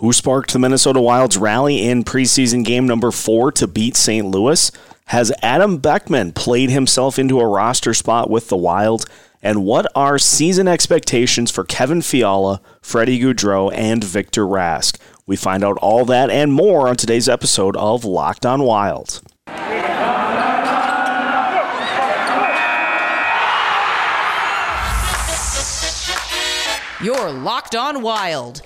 Who sparked the Minnesota Wild's rally in preseason game number four to beat St. Louis? Has Adam Beckman played himself into a roster spot with the Wild? And what are season expectations for Kevin Fiala, Freddie Gaudreau, and Victor Rask? We find out all that and more on today's episode of Locked on Wild. You're Locked on Wild.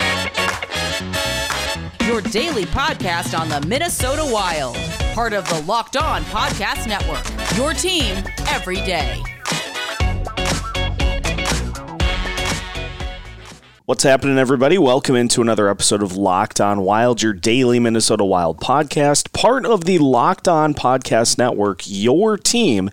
Your daily podcast on the Minnesota Wild. Part of the Locked on Podcast Network. Your team every day. What's happening, everybody? Welcome into another episode of Locked On Wild, your daily Minnesota Wild podcast, part of the Locked On Podcast Network, your team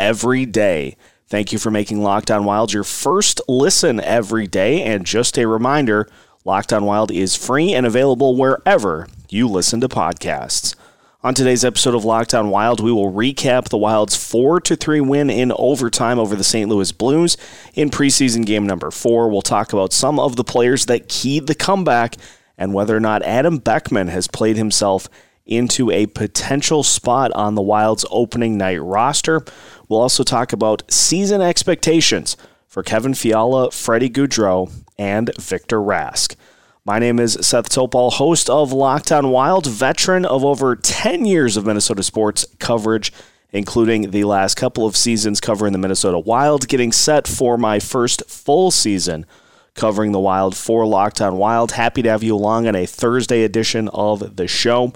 every day. Thank you for making Locked On Wild your first listen every day. And just a reminder Locked On Wild is free and available wherever you listen to podcasts. On today's episode of Locked On Wild, we will recap the Wild's 4 3 win in overtime over the St. Louis Blues in preseason game number 4. We'll talk about some of the players that keyed the comeback and whether or not Adam Beckman has played himself into a potential spot on the Wild's opening night roster. We'll also talk about season expectations for Kevin Fiala, Freddie Gaudreau, and Victor Rask. My name is Seth Topal, host of Locked On Wild, veteran of over 10 years of Minnesota sports coverage, including the last couple of seasons covering the Minnesota Wild, getting set for my first full season covering the Wild for Locked On Wild. Happy to have you along on a Thursday edition of the show.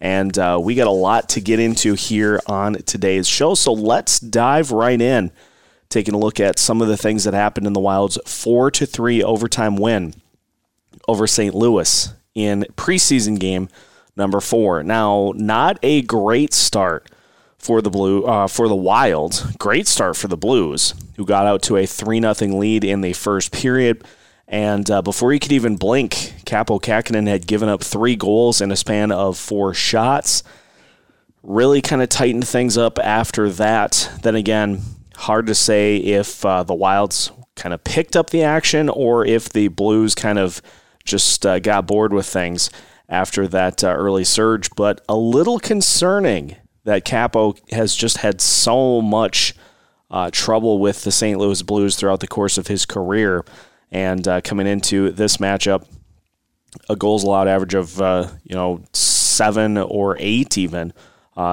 And uh, we got a lot to get into here on today's show. So let's dive right in, taking a look at some of the things that happened in the Wild's 4 to 3 overtime win over St. Louis in preseason game number four. Now, not a great start for the blue uh, for the Wild. Great start for the Blues, who got out to a three 0 lead in the first period. And uh, before he could even blink, Kaapo Kähkönen had given up three goals in a span of four shots. Really kind of tightened things up after that. Then again, hard to say if uh, the Wilds kind of picked up the action or if the Blues kind of just uh, got bored with things after that uh, early surge. But a little concerning that Kaapo has just had so much uh, trouble with the St. Louis Blues throughout the course of his career. And uh, coming into this matchup, a goals allowed average of uh, you know seven or eight even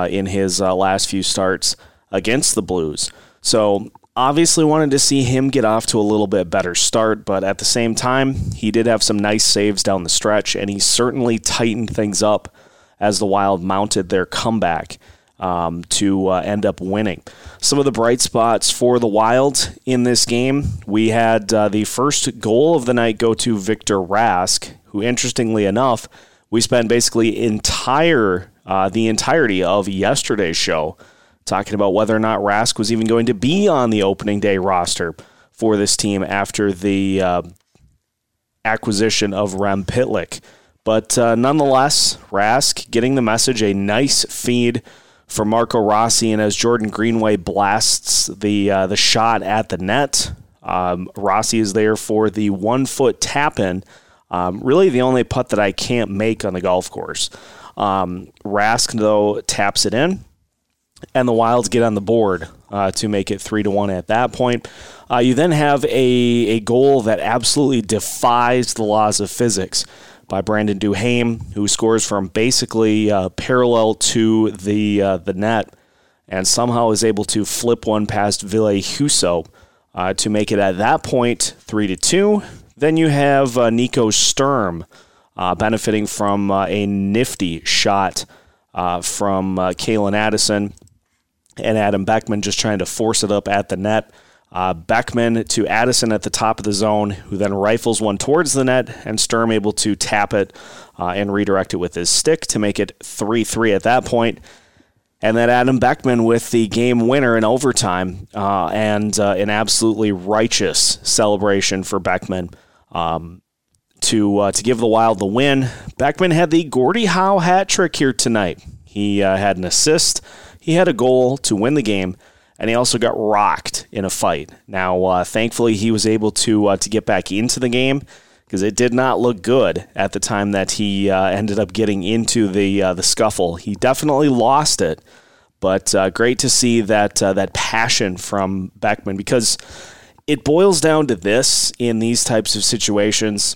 in his last few starts against the Blues. So obviously wanted to see him get off to a little bit better start, but at the same time, he did have some nice saves down the stretch, and he certainly tightened things up as the Wild mounted their comeback um, to uh, end up winning. Some of the bright spots for the Wild in this game we had uh, the first goal of the night go to Victor Rask, who, interestingly enough, we spent basically entire uh, the entirety of yesterday's show talking about whether or not Rask was even going to be on the opening day roster for this team after the uh, acquisition of Rem Pitlick. But uh, nonetheless, Rask getting the message, a nice feed for Marco Rossi, and as Jordan Greenway blasts the uh, the shot at the net, um, Rossi is there for the one foot tap in. Um, really, the only putt that I can't make on the golf course. Um, Rask though taps it in, and the Wilds get on the board uh, to make it three to one at that point. Uh, you then have a a goal that absolutely defies the laws of physics by Brandon Duhaime, who scores from basically uh, parallel to the uh, the net, and somehow is able to flip one past Ville Husso uh, to make it at that point three to two. Then you have uh, Nico Sturm uh, benefiting from uh, a nifty shot from Calen Addison and Adam Beckman just trying to force it up at the net. Uh, Beckman to Addison at the top of the zone, who then rifles one towards the net, and Sturm able to tap it uh, and redirect it with his stick to make it 3 3 at that point. And then Adam Beckman with the game winner in overtime uh, and uh, an absolutely righteous celebration for Beckman um, to, uh, to give the Wild the win. Beckman had the Gordie Howe hat trick here tonight. He uh, had an assist, he had a goal to win the game and he also got rocked in a fight. Now, uh, thankfully, he was able to uh, to get back into the game, because it did not look good at the time that he uh, ended up getting into the uh, the scuffle. He definitely lost it, but uh, great to see that uh, that passion from Beckman because it boils down to this in these types of situations.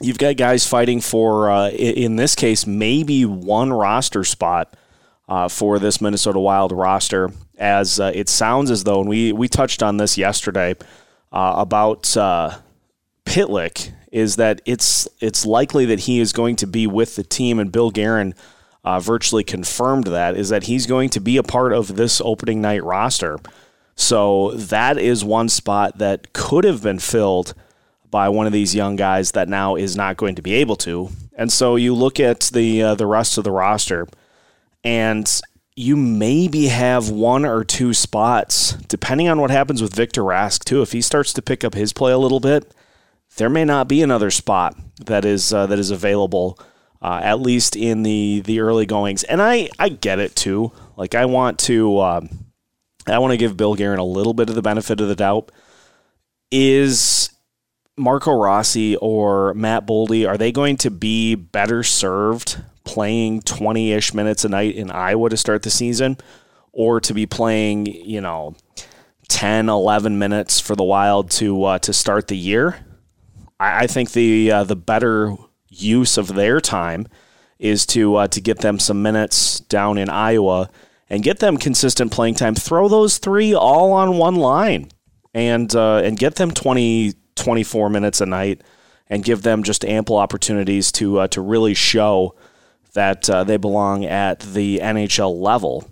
You've got guys fighting for, in this case, maybe one roster spot uh, for this Minnesota Wild roster. As it sounds as though, and we we touched on this yesterday about Pitlick is that it's it's likely that he is going to be with the team, and Bill Guerin uh, virtually confirmed that is that he's going to be a part of this opening night roster. So that is one spot that could have been filled by one of these young guys that now is not going to be able to. And so you look at the uh, the rest of the roster, and you maybe have one or two spots, depending on what happens with Victor Rask too. If he starts to pick up his play a little bit there may not be another spot that is uh, that is available, uh, at least in the the early goings. And I I get it too. Like I want to um, I want to give Bill Guerin a little bit of the benefit of the doubt. Is Marco Rossi or Matt Boldy are they going to be better served playing 20-ish minutes a night in Iowa to start the season or to be playing, you know, 10, 11 minutes for the Wild to uh, to start the year? I, I think the uh, the better use of their time is to uh, to get them some minutes down in Iowa and get them consistent playing time. Throw those three all on one line and uh, and get them 20, 24 minutes a night and give them just ample opportunities to uh, to really show that uh, they belong at the NHL level,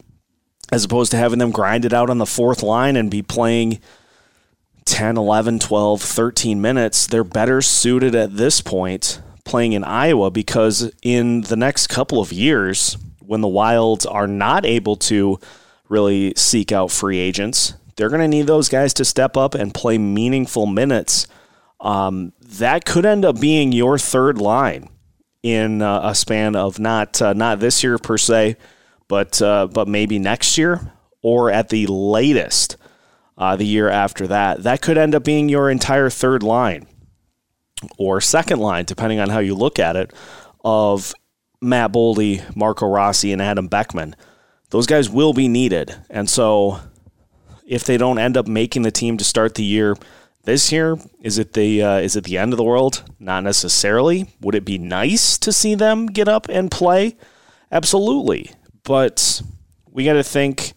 as opposed to having them grind it out on the fourth line and be playing 10, 11, 12, 13 minutes, they're better suited at this point playing in Iowa because in the next couple of years, when the Wilds are not able to really seek out free agents, they're going to need those guys to step up and play meaningful minutes. Um, that could end up being your third line in uh, a span of not uh, not this year per se, but uh, but maybe next year or at the latest uh, the year after that. That could end up being your entire third line or second line, depending on how you look at it, of Matt Boldy, Marco Rossi, and Adam Beckman. Those guys will be needed. And so if they don't end up making the team to start the year this year, is it the uh, is it the end of the world? Not necessarily. Would it be nice to see them get up and play? Absolutely. But we got to think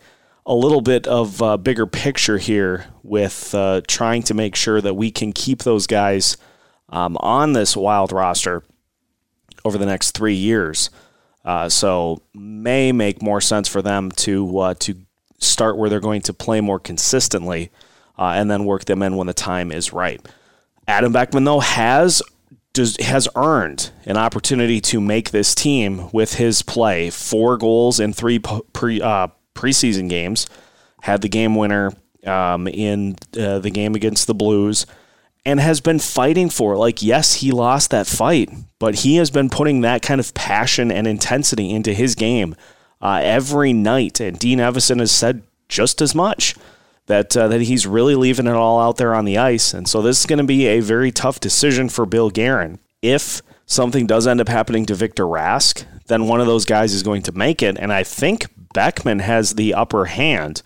a little bit of a bigger picture here with uh, trying to make sure that we can keep those guys um, on this wild roster over the next three years. Uh, so may make more sense for them to uh, to start where they're going to play more consistently, uh, and then work them in when the time is right. Adam Beckman though has does, has earned an opportunity to make this team with his play. Four goals in three pre, uh, preseason games, had the game winner um, in uh, the game against the Blues, and has been fighting for. Like, yes, he lost that fight, but he has been putting that kind of passion and intensity into his game uh, every night. And Dean Evason has said just as much that uh, that he's really leaving it all out there on the ice. And so this is going to be a very tough decision for Bill Guerin. If something does end up happening to Victor Rask, then one of those guys is going to make it. And I think Beckman has the upper hand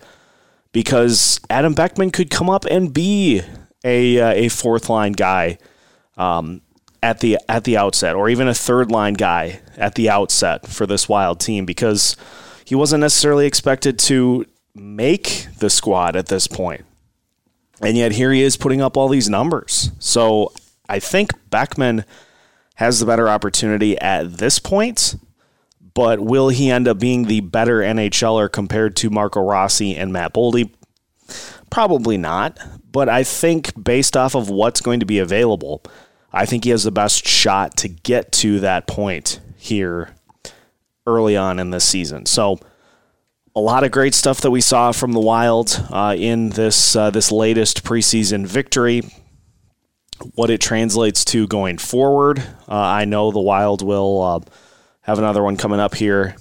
because Adam Beckman could come up and be a uh, a fourth line guy um, at the at the outset, or even a third line guy at the outset for this Wild team because he wasn't necessarily expected to make the squad at this point, and yet here he is putting up all these numbers. So I think Beckman has the better opportunity at this point but will he end up being the better NHLer compared to Marco Rossi and Matt Boldy? Probably not. But I think based off of what's going to be available, I think he has the best shot to get to that point here early on in this season. So a lot of great stuff that we saw from the Wild uh, in this uh, this latest preseason victory. What it translates to going forward, uh, I know the Wild will uh, have another one coming up here.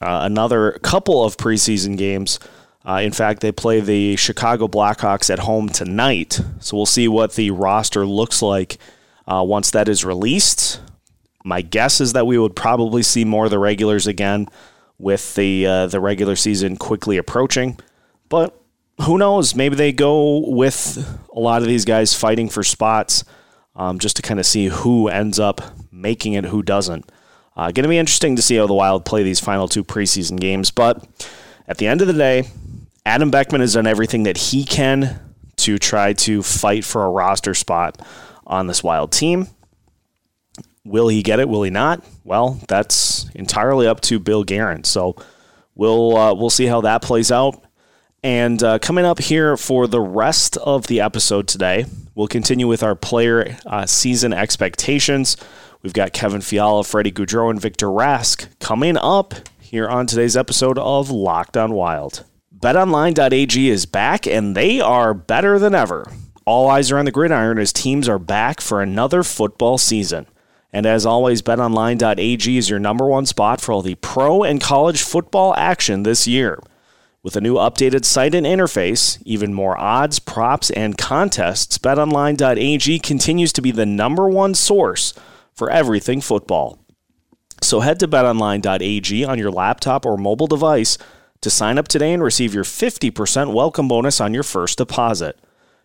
Uh, another couple of preseason games. Uh, in fact, they play the Chicago Blackhawks at home tonight. So we'll see what the roster looks like once that is released, my guess is that we would probably see more of the regulars again with the uh, the regular season quickly approaching. But who knows? Maybe they go with a lot of these guys fighting for spots um, just to kind of see who ends up making it, who doesn't. Uh, going to be interesting to see how the Wild play these final two preseason games. But at the end of the day, Adam Beckman has done everything that he can to try to fight for a roster spot on this Wild team. Will he get it? Will he not? Well, that's entirely up to Bill Guerin. So we'll uh, we'll see how that plays out. And uh, coming up here for the rest of the episode today, we'll continue with our player uh, season expectations. We've got Kevin Fiala, Freddie Gaudreau, and Victor Rask coming up here on today's episode of Locked on Wild. BetOnline.ag is back, and they are better than ever. All eyes are on the gridiron as teams are back for another football season. And as always, betonline.ag is your number one spot for all the pro and college football action this year. With a new updated site and interface, even more odds, props, and contests, betonline.ag continues to be the number one source for everything football. So head to betonline.ag on your laptop or mobile device to sign up today and receive your 50% welcome bonus on your first deposit.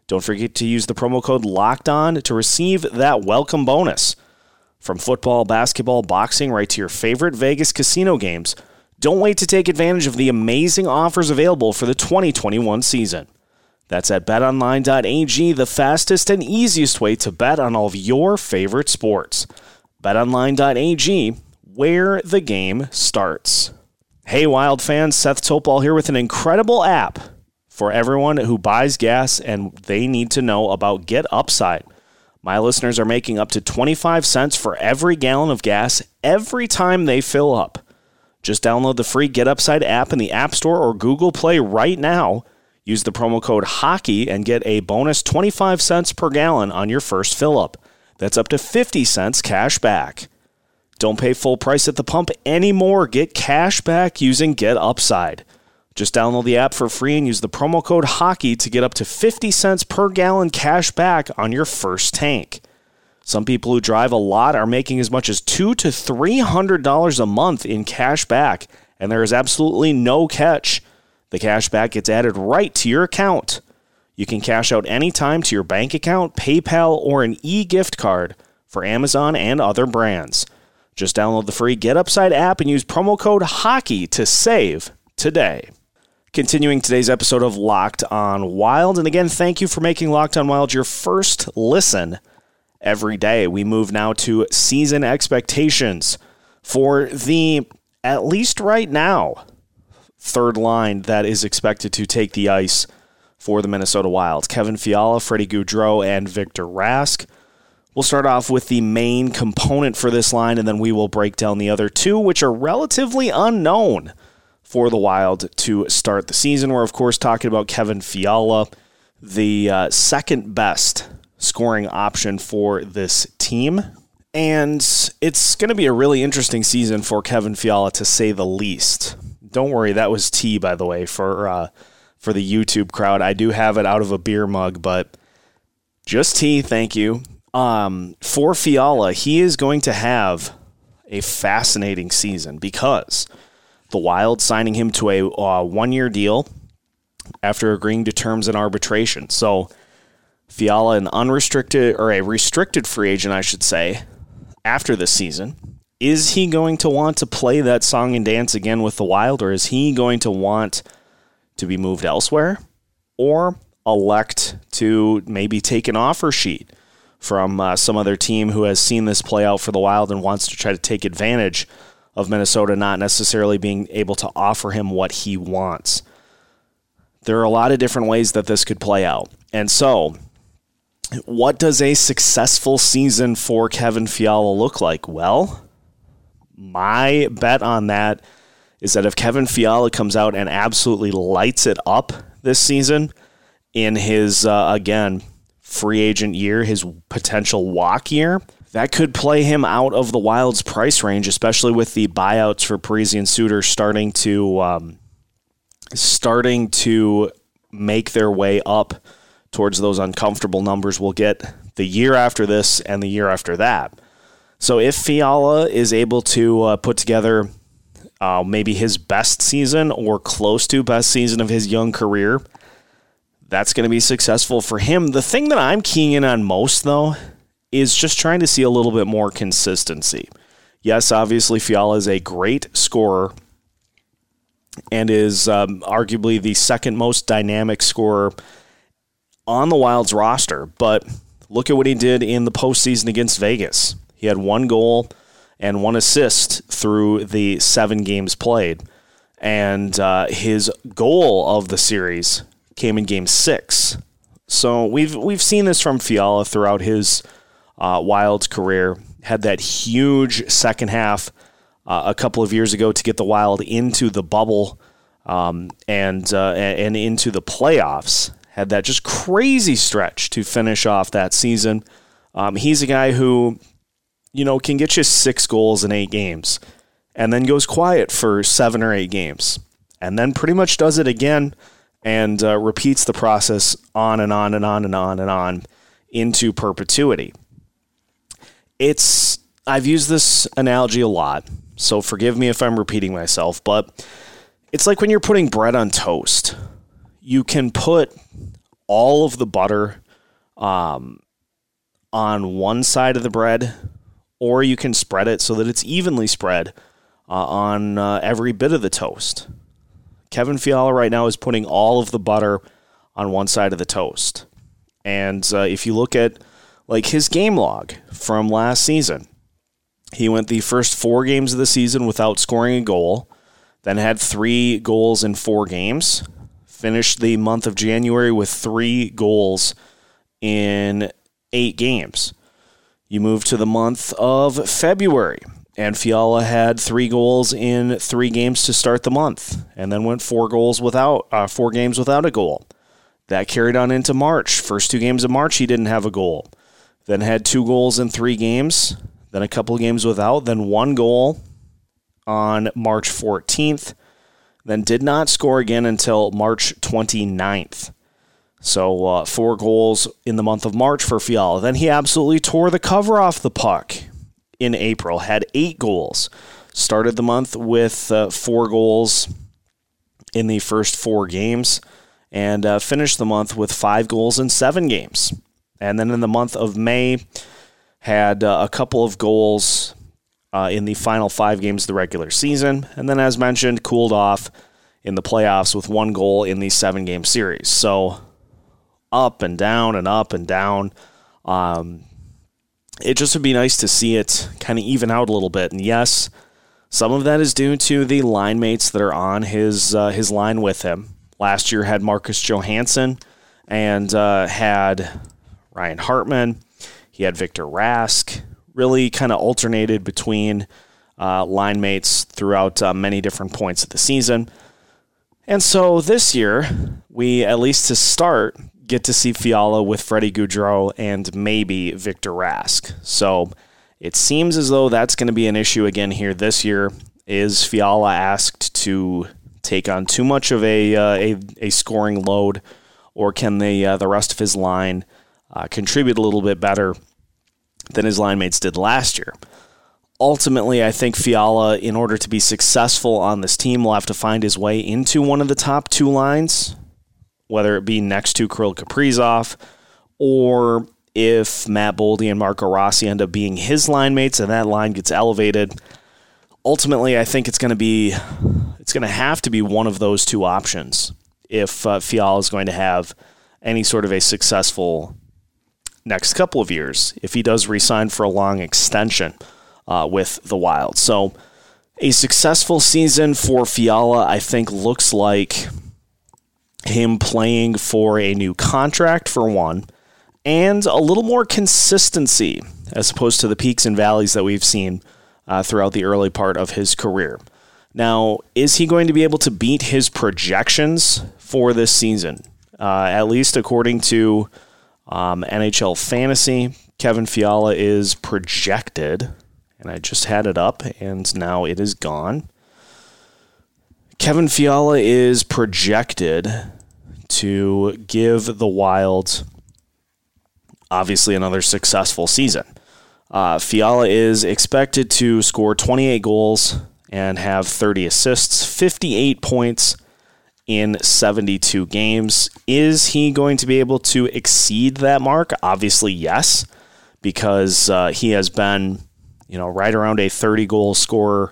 Don't forget to use the promo code LOCKED ON to receive that welcome bonus. From football, basketball, boxing, right to your favorite Vegas casino games – don't wait to take advantage of the amazing offers available for the 2021 season. That's at betonline.ag, the fastest and easiest way to bet on all of your favorite sports. betonline.ag, where the game starts. Hey, Wild fans, Seth Topol here with an incredible app for everyone who buys gas and they need to know about Get Upside. My listeners are making up to 25 cents for every gallon of gas every time they fill up. Just download the free Get Upside app in the App Store or Google Play right now. Use the promo code HOCKEY and get a bonus 25 cents per gallon on your first fill up. That's up to 50 cents cash back. Don't pay full price at the pump anymore. Get cash back using Get Upside. Just download the app for free and use the promo code HOCKEY to get up to 50 cents per gallon cash back on your first tank. Some people who drive a lot are making as much as two to three hundred dollars a month in cash back, and there is absolutely no catch. The cash back gets added right to your account. You can cash out anytime to your bank account, PayPal, or an e-gift card for Amazon and other brands. Just download the free Get Upside app and use promo code HOCKEY to save today. Continuing today's episode of Locked on Wild. And again, thank you for making Locked on Wild your first listen every day. We move now to season expectations for the, at least right now, third line that is expected to take the ice for the Minnesota Wild. Kevin Fiala, Freddie Gaudreau, and Victor Rask. We'll start off with the main component for this line, and then we will break down the other two, which are relatively unknown for the Wild to start the season. We're, of course, talking about Kevin Fiala, the uh, second best scoring option for this team. And it's going to be a really interesting season for Kevin Fiala, to say the least. Don't worry, that was tea, by the way, for uh, for the YouTube crowd. I do have it out of a beer mug, but just tea, thank you. Um, for Fiala, he is going to have a fascinating season because the Wild signing him to a uh, one year deal after agreeing to terms in arbitration. So Fiala an unrestricted or a restricted free agent, I should say, after this season. Is he going to want to play that song and dance again with the Wild, or is he going to want to be moved elsewhere, or elect to maybe take an offer sheet from uh, some other team who has seen this play out for the Wild and wants to try to take advantage of Minnesota not necessarily being able to offer him what he wants? There are a lot of different ways that this could play out. And so, what does a successful season for Kevin Fiala look like? Well, my bet on that is that if Kevin Fiala comes out and absolutely lights it up this season in his, uh, again, free agent year, his potential walk year, that could play him out of the Wild's price range, especially with the buyouts for Parise and Suter starting to um, starting to make their way up towards those uncomfortable numbers. We'll get the year after this and the year after that. So if Fiala is able to uh, put together uh, maybe his best season or close to best season of his young career, that's going to be successful for him. The thing that I'm keying in on most, though, is just trying to see a little bit more consistency. Yes, obviously, Fiala is a great scorer and is um, arguably the second most dynamic scorer on the Wild's roster. But look at what he did in the postseason against Vegas. He had one goal and one assist through the seven games played. And uh, his goal of the series came in game six. So we've we've seen this from Fiala throughout his uh, Wild's career. Had that huge second half uh, a couple of years ago to get the Wild into the bubble um, and uh, and into the playoffs. Had that just crazy stretch to finish off that season. Um, he's a guy who, you know, can get you six goals in eight games, and then goes quiet for seven or eight games, and then pretty much does it again, and uh, repeats the process on and on and on and on and on into perpetuity. It's I've used this analogy a lot, so forgive me if I'm repeating myself, but it's like when you're putting bread on toast. You can put all of the butter um, on one side of the bread, or you can spread it so that it's evenly spread uh, on uh, every bit of the toast. Kevin Fiala right now is putting all of the butter on one side of the toast. And uh, if you look at like his game log from last season, he went the first four games of the season without scoring a goal, then had three goals in four games, finished the month of January with three goals in eight games. You move to the month of February, and Fiala had three goals in three games to start the month, and then went four goals without uh, four games without a goal. That carried on into March. First two games of March, he didn't have a goal. Then had two goals in three games then a couple games without, then one goal on March 14th, then did not score again until March 29th. So uh, four goals in the month of March for Fiala. Then he absolutely tore the cover off the puck in April, had eight goals. Started the month with uh, four goals in the first four games and uh, finished the month with five goals in seven games. And then in the month of May, had uh, a couple of goals uh, in the final five games of the regular season, and then, as mentioned, cooled off in the playoffs with one goal in the seven game series. So up and down and up and down. Um, it just would be nice to see it kind of even out a little bit. And yes, some of that is due to the line mates that are on his uh, his line with him. Last year had Marcus Johansson and uh, had Ryan Hartman he had Victor Rask, really kind of alternated between uh, line mates throughout uh, many different points of the season. And so this year, we, at least to start, get to see Fiala with Freddie Gaudreau and maybe Victor Rask. So it seems as though that's going to be an issue again here this year. Is Fiala asked to take on too much of a, uh, a, a, scoring load, or can the, uh, the rest of his line uh, contribute a little bit better than his line mates did last year. Ultimately, I think Fiala, in order to be successful on this team, will have to find his way into one of the top two lines, whether it be next to Kirill Kaprizov or if Matt Boldy and Marco Rossi end up being his line mates and that line gets elevated. Ultimately, I think it's going to be it's going to have to be one of those two options if uh, Fiala is going to have any sort of a successful next couple of years if he does resign for a long extension uh, with the Wild. So, a successful season for Fiala, I think, looks like him playing for a new contract, for one, and a little more consistency as opposed to the peaks and valleys that we've seen uh, throughout the early part of his career. Now, is he going to be able to beat his projections for this season? Uh, at least according to um, NHL Fantasy, Kevin Fiala is projected, and I just had it up and now it is gone. Kevin Fiala is projected to give the Wild obviously another successful season. Uh, Fiala is expected to score 28 goals and have 30 assists, 58 points in 72 games. Is he going to be able to exceed that mark? Obviously, yes, because uh, he has been, you know, right around a 30 goal scorer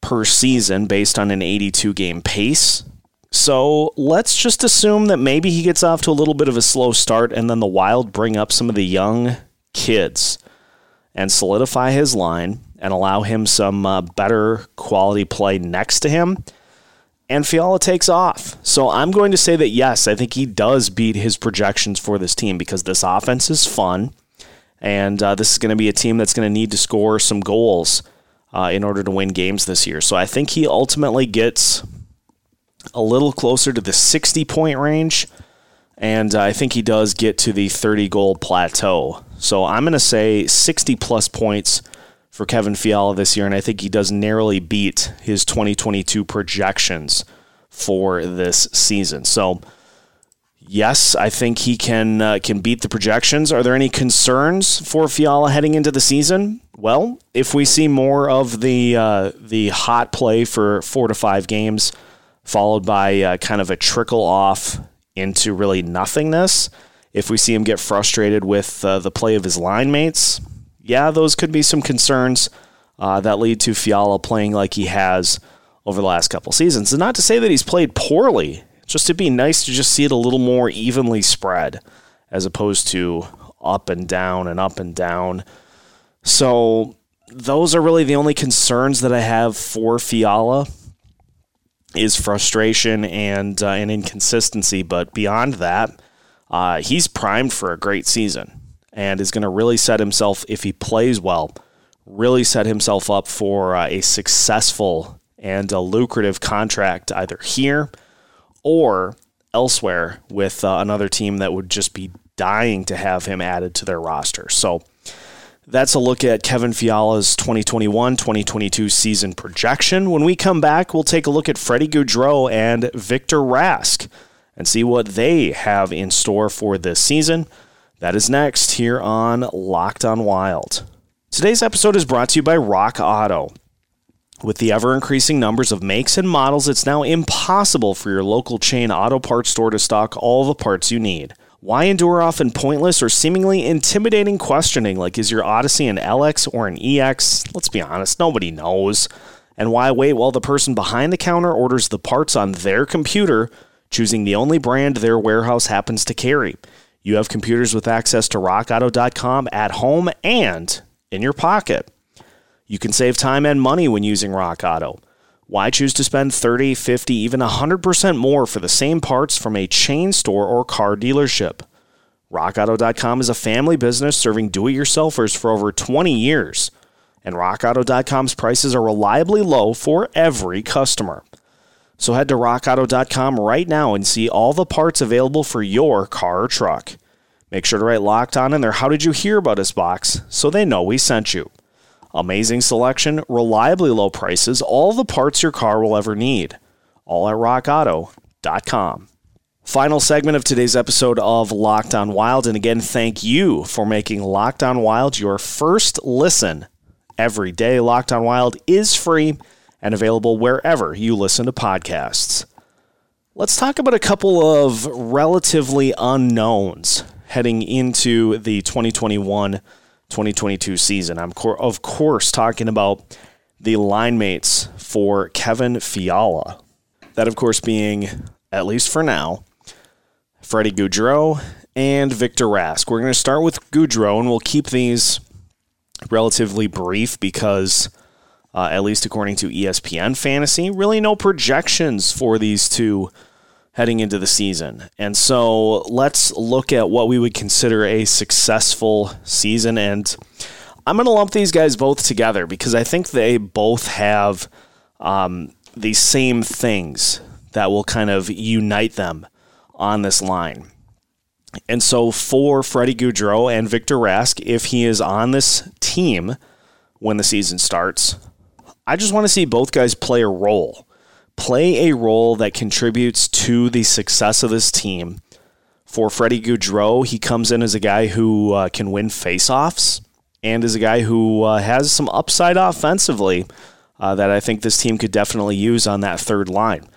per season based on an 82 game pace. So let's just assume that maybe he gets off to a little bit of a slow start and then the Wild bring up some of the young kids and solidify his line and allow him some uh, better quality play next to him. And Fiala takes off. So I'm going to say that yes, I think he does beat his projections for this team because this offense is fun. And uh, this is going to be a team that's going to need to score some goals uh, in order to win games this year. So I think he ultimately gets a little closer to the 60 point range. And I think he does get to the 30 goal plateau. So I'm going to say 60 plus points for Kevin Fiala this year. And I think he does narrowly beat his 2022 projections for this season. So, yes, I think he can uh, can beat the projections. Are there any concerns for Fiala heading into the season? Well, if we see more of the uh, the hot play for four to five games, followed by uh, kind of a trickle off into really nothingness. If we see him get frustrated with uh, the play of his line mates, yeah, those could be some concerns uh, that lead to Fiala playing like he has over the last couple seasons. And not to say that he's played poorly, just to be nice to just see it a little more evenly spread as opposed to up and down and up and down. So those are really the only concerns that I have for Fiala is frustration and uh, and inconsistency. But beyond that, uh, he's primed for a great season and is going to really set himself, if he plays well, really set himself up for uh, a successful and a lucrative contract either here or elsewhere with uh, another team that would just be dying to have him added to their roster. So that's a look at Kevin Fiala's 2021 2022 season projection. When we come back, we'll take a look at Freddie Gaudreau and Victor Rask and see what they have in store for this season. That is next here on Locked on Wild. Today's episode is brought to you by Rock Auto. With the ever increasing numbers of makes and models, it's now impossible for your local chain auto parts store to stock all the parts you need. Why endure often pointless or seemingly intimidating questioning like is your Odyssey an LX or an EX? Let's be honest, nobody knows. And why wait while the person behind the counter orders the parts on their computer, choosing the only brand their warehouse happens to carry? You have computers with access to rockauto.com at home and in your pocket. You can save time and money when using Rock Auto. Why choose to spend 30, 50, even 100% more for the same parts from a chain store or car dealership? RockAuto.com is a family business serving do it yourselfers for over 20 years, and RockAuto.com's prices are reliably low for every customer. So head to rockauto.com right now and see all the parts available for your car or truck. Make sure to write locked on in their How Did You Hear About Us box so they know we sent you. Amazing selection, reliably low prices, all the parts your car will ever need. All at rockauto.com. Final segment of today's episode of Locked On Wild. And again, thank you for making Locked On Wild your first listen every day. Locked On Wild is free and available wherever you listen to podcasts. Let's talk about a couple of relatively unknowns heading into the 2021 2022 season. I'm, of course, talking about the line mates for Kevin Fiala. That, of course, being, at least for now, Freddie Gaudreau and Victor Rask. We're going to start with Gaudreau, and we'll keep these relatively brief because uh, at least according to ESPN Fantasy. Really, no projections for these two heading into the season. And so let's look at what we would consider a successful season. And I'm going to lump these guys both together because I think they both have um, the same things that will kind of unite them on this line. And so for Freddie Gaudreau and Victor Rask, if he is on this team when the season starts, I just want to see both guys play a role, play a role that contributes to the success of this team For Freddie Gaudreau, he comes in as a guy who uh, can win faceoffs and is a guy who uh, has some upside offensively uh, that I think this team could definitely use on that third line.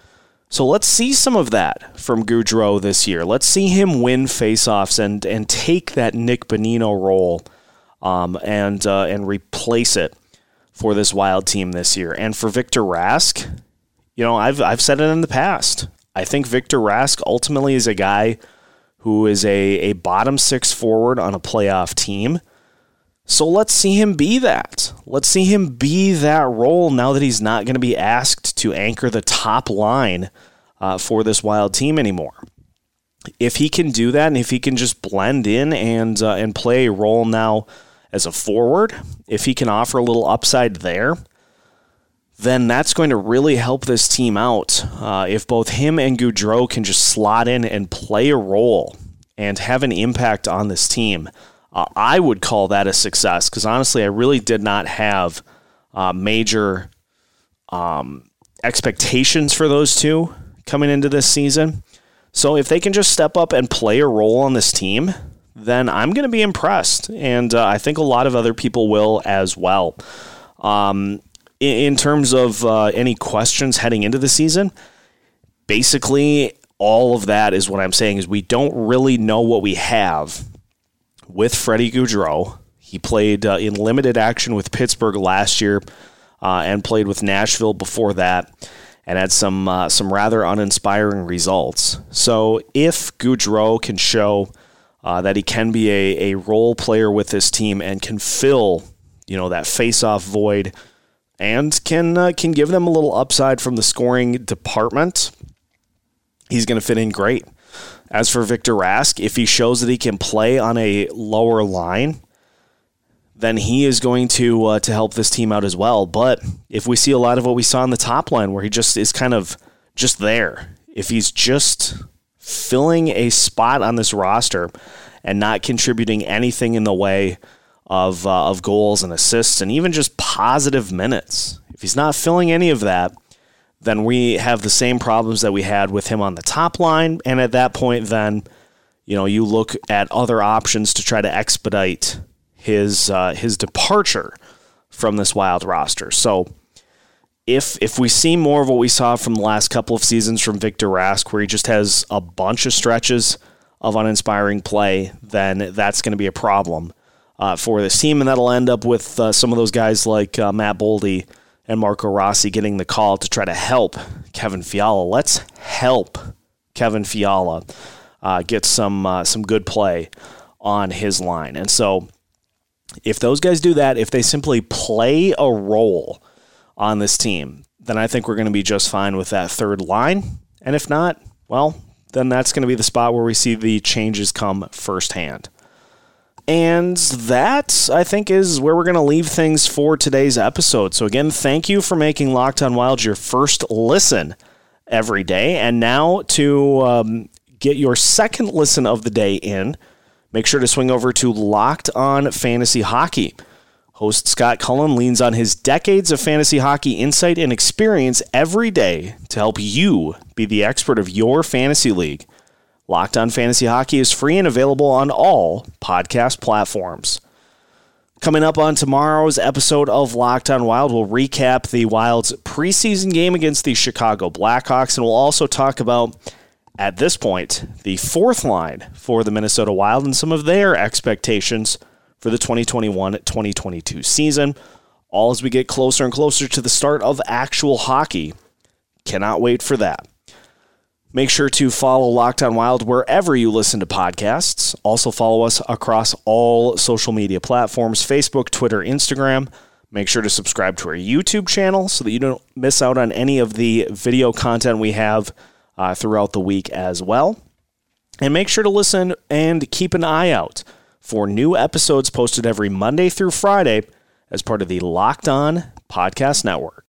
So let's see some of that from Gaudreau this year. Let's see him win faceoffs and and take that Nick Bonino role um, and uh, and replace it for this Wild team this year. And for Victor Rask, you know, I've I've said it in the past. I think Victor Rask ultimately is a guy who is a, a bottom six forward on a playoff team. So let's see him be that. Let's see him be that role now that he's not going to be asked to anchor the top line uh, for this Wild team anymore. If he can do that, and if he can just blend in and uh, and play a role now as a forward, if he can offer a little upside there, then that's going to really help this team out. Uh, if both him and Gaudreau can just slot in and play a role and have an impact on this team uh, I would call that a success because honestly, I really did not have uh, major um, expectations for those two coming into this season. So if they can just step up and play a role on this team, then I'm going to be impressed, and uh, I think a lot of other people will as well. Um, in, in, terms of uh, any questions heading into the season, basically all of that is what I'm saying is we don't really know what we have with Freddie Gaudreau. He played uh, in limited action with Pittsburgh last year uh, and played with Nashville before that and had some uh, some rather uninspiring results. So if Gaudreau can show uh, that he can be a, a role player with this team and can fill you know that face-off void and can uh, can give them a little upside from the scoring department, he's going to fit in great. As for Victor Rask, if he shows that he can play on a lower line, then he is going to uh, to help this team out as well. But if we see a lot of what we saw on the top line, where he just is kind of just there, if he's just filling a spot on this roster and not contributing anything in the way of uh, of goals and assists and even just positive minutes, if he's not filling any of that, then we have the same problems that we had with him on the top line. And at that point, then, you know, you look at other options to try to expedite his uh, his departure from this wild roster. So if if we see more of what we saw from the last couple of seasons from Victor Rask, where he just has a bunch of stretches of uninspiring play, then that's going to be a problem uh, for this team, and that'll end up with uh, some of those guys like uh, Matt Boldy and Marco Rossi getting the call to try to help Kevin Fiala. Let's help Kevin Fiala uh, get some uh, some good play on his line. And so, if those guys do that, if they simply play a role on this team, then I think we're going to be just fine with that third line. And if not, well, then that's going to be the spot where we see the changes come firsthand. And that, I think, is where we're going to leave things for today's episode. So, again, thank you for making Locked on Wild your first listen every day. And now to um, get your second listen of the day in, make sure to swing over to Locked on Fantasy Hockey. Host Scott Cullen leans on his decades of fantasy hockey insight and experience every day to help you be the expert of your fantasy league. Locked on Fantasy Hockey is free and available on all podcast platforms. Coming up on tomorrow's episode of Locked on Wild, we'll recap the Wild's preseason game against the Chicago Blackhawks, and we'll also talk about, at this point, the fourth line for the Minnesota Wild and some of their expectations for the 2021 2022 season. All as we get closer and closer to the start of actual hockey. Cannot wait for that. Make sure to follow Locked On Wild wherever you listen to podcasts. Also, follow us across all social media platforms Facebook, Twitter, Instagram. Make sure to subscribe to our YouTube channel so that you don't miss out on any of the video content we have uh, throughout the week as well. And make sure to listen and keep an eye out for new episodes posted every Monday through Friday as part of the Locked On Podcast Network.